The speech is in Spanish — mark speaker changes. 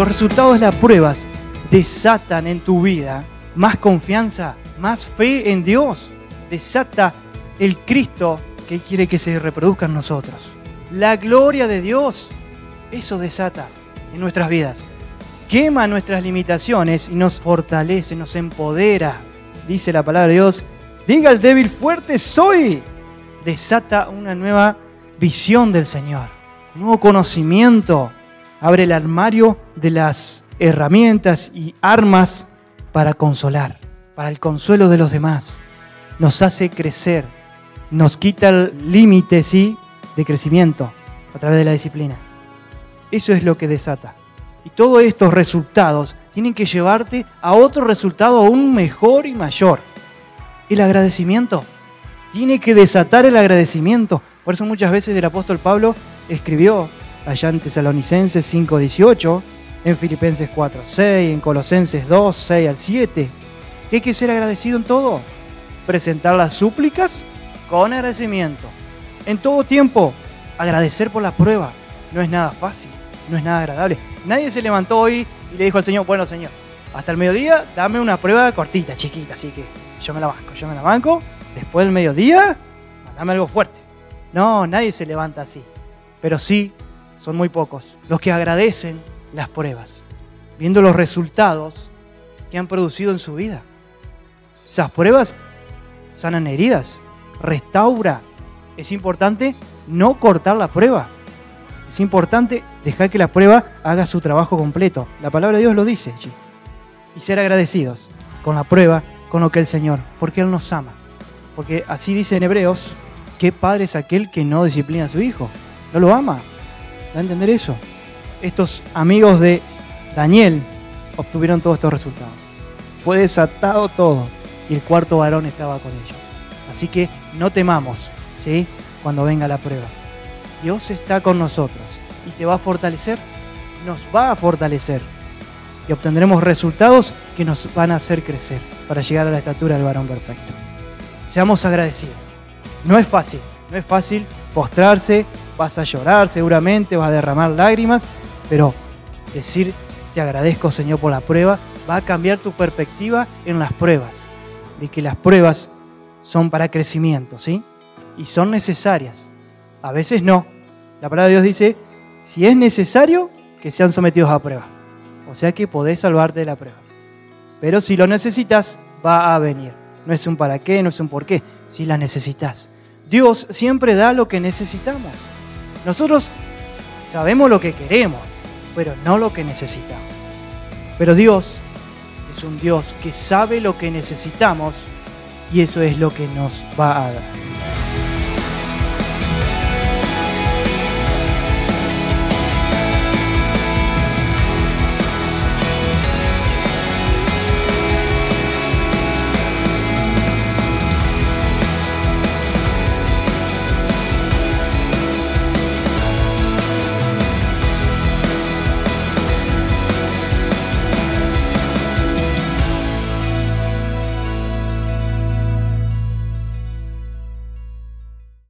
Speaker 1: Los resultados de las pruebas desatan en tu vida más confianza, más fe en Dios. Desata el Cristo que quiere que se reproduzca en nosotros. La gloria de Dios, eso desata en nuestras vidas. Quema nuestras limitaciones y nos fortalece, nos empodera. Dice la palabra de Dios, diga el débil fuerte soy. Desata una nueva visión del Señor, nuevo conocimiento. Abre el armario de las herramientas y armas para consolar, para el consuelo de los demás. Nos hace crecer, nos quita el límite, ¿sí?, de crecimiento a través de la disciplina. Eso es lo que desata. Y todos estos resultados tienen que llevarte a otro resultado aún mejor y mayor. El agradecimiento. Tiene que desatar el agradecimiento. Por eso muchas veces el apóstol Pablo escribió allá en Tesalonicenses 5:18, en Filipenses 4:6, en Colosenses 2, 6 al 7, que hay que ser agradecido en todo. Presentar las súplicas con agradecimiento. En todo tiempo, agradecer por la prueba. No es nada fácil, no es nada agradable. Nadie se levantó hoy y le dijo al Señor, bueno Señor, hasta el mediodía dame una prueba cortita, chiquita, así que yo me la banco, yo me la banco. Después del mediodía, dame algo fuerte. No, nadie se levanta así. Pero sí, son muy pocos los que agradecen las pruebas, viendo los resultados que han producido en su vida. Esas pruebas sanan heridas, restaura. Es importante no cortar la prueba. Es importante dejar que la prueba haga su trabajo completo. La palabra de Dios lo dice. Y ser agradecidos con la prueba, con lo que el Señor, porque Él nos ama. Porque así dice en Hebreos, ¿qué padre es aquel que no disciplina a su hijo? No lo ama. ¿Va a entender eso? Estos amigos de Daniel obtuvieron todos estos resultados. Fue desatado todo y el cuarto varón estaba con ellos. Así que no temamos, ¿sí? Cuando venga la prueba. Dios está con nosotros y te va a fortalecer, nos va a fortalecer y obtendremos resultados que nos van a hacer crecer para llegar a la estatura del varón perfecto. Seamos agradecidos. No es fácil, no es fácil postrarse, vas a llorar seguramente, vas a derramar lágrimas, pero decir te agradezco Señor por la prueba va a cambiar tu perspectiva en las pruebas, de que las pruebas son para crecimiento, ¿sí? Y son necesarias. A veces no. La palabra de Dios dice, si es necesario, que sean sometidos a prueba. O sea que podés salvarte de la prueba. Pero si lo necesitas, va a venir. No es un para qué, no es un por qué, si la necesitas. Dios siempre da lo que necesitamos. Nosotros sabemos lo que queremos, pero no lo que necesitamos. Pero Dios es un Dios que sabe lo que necesitamos y eso es lo que nos va a dar.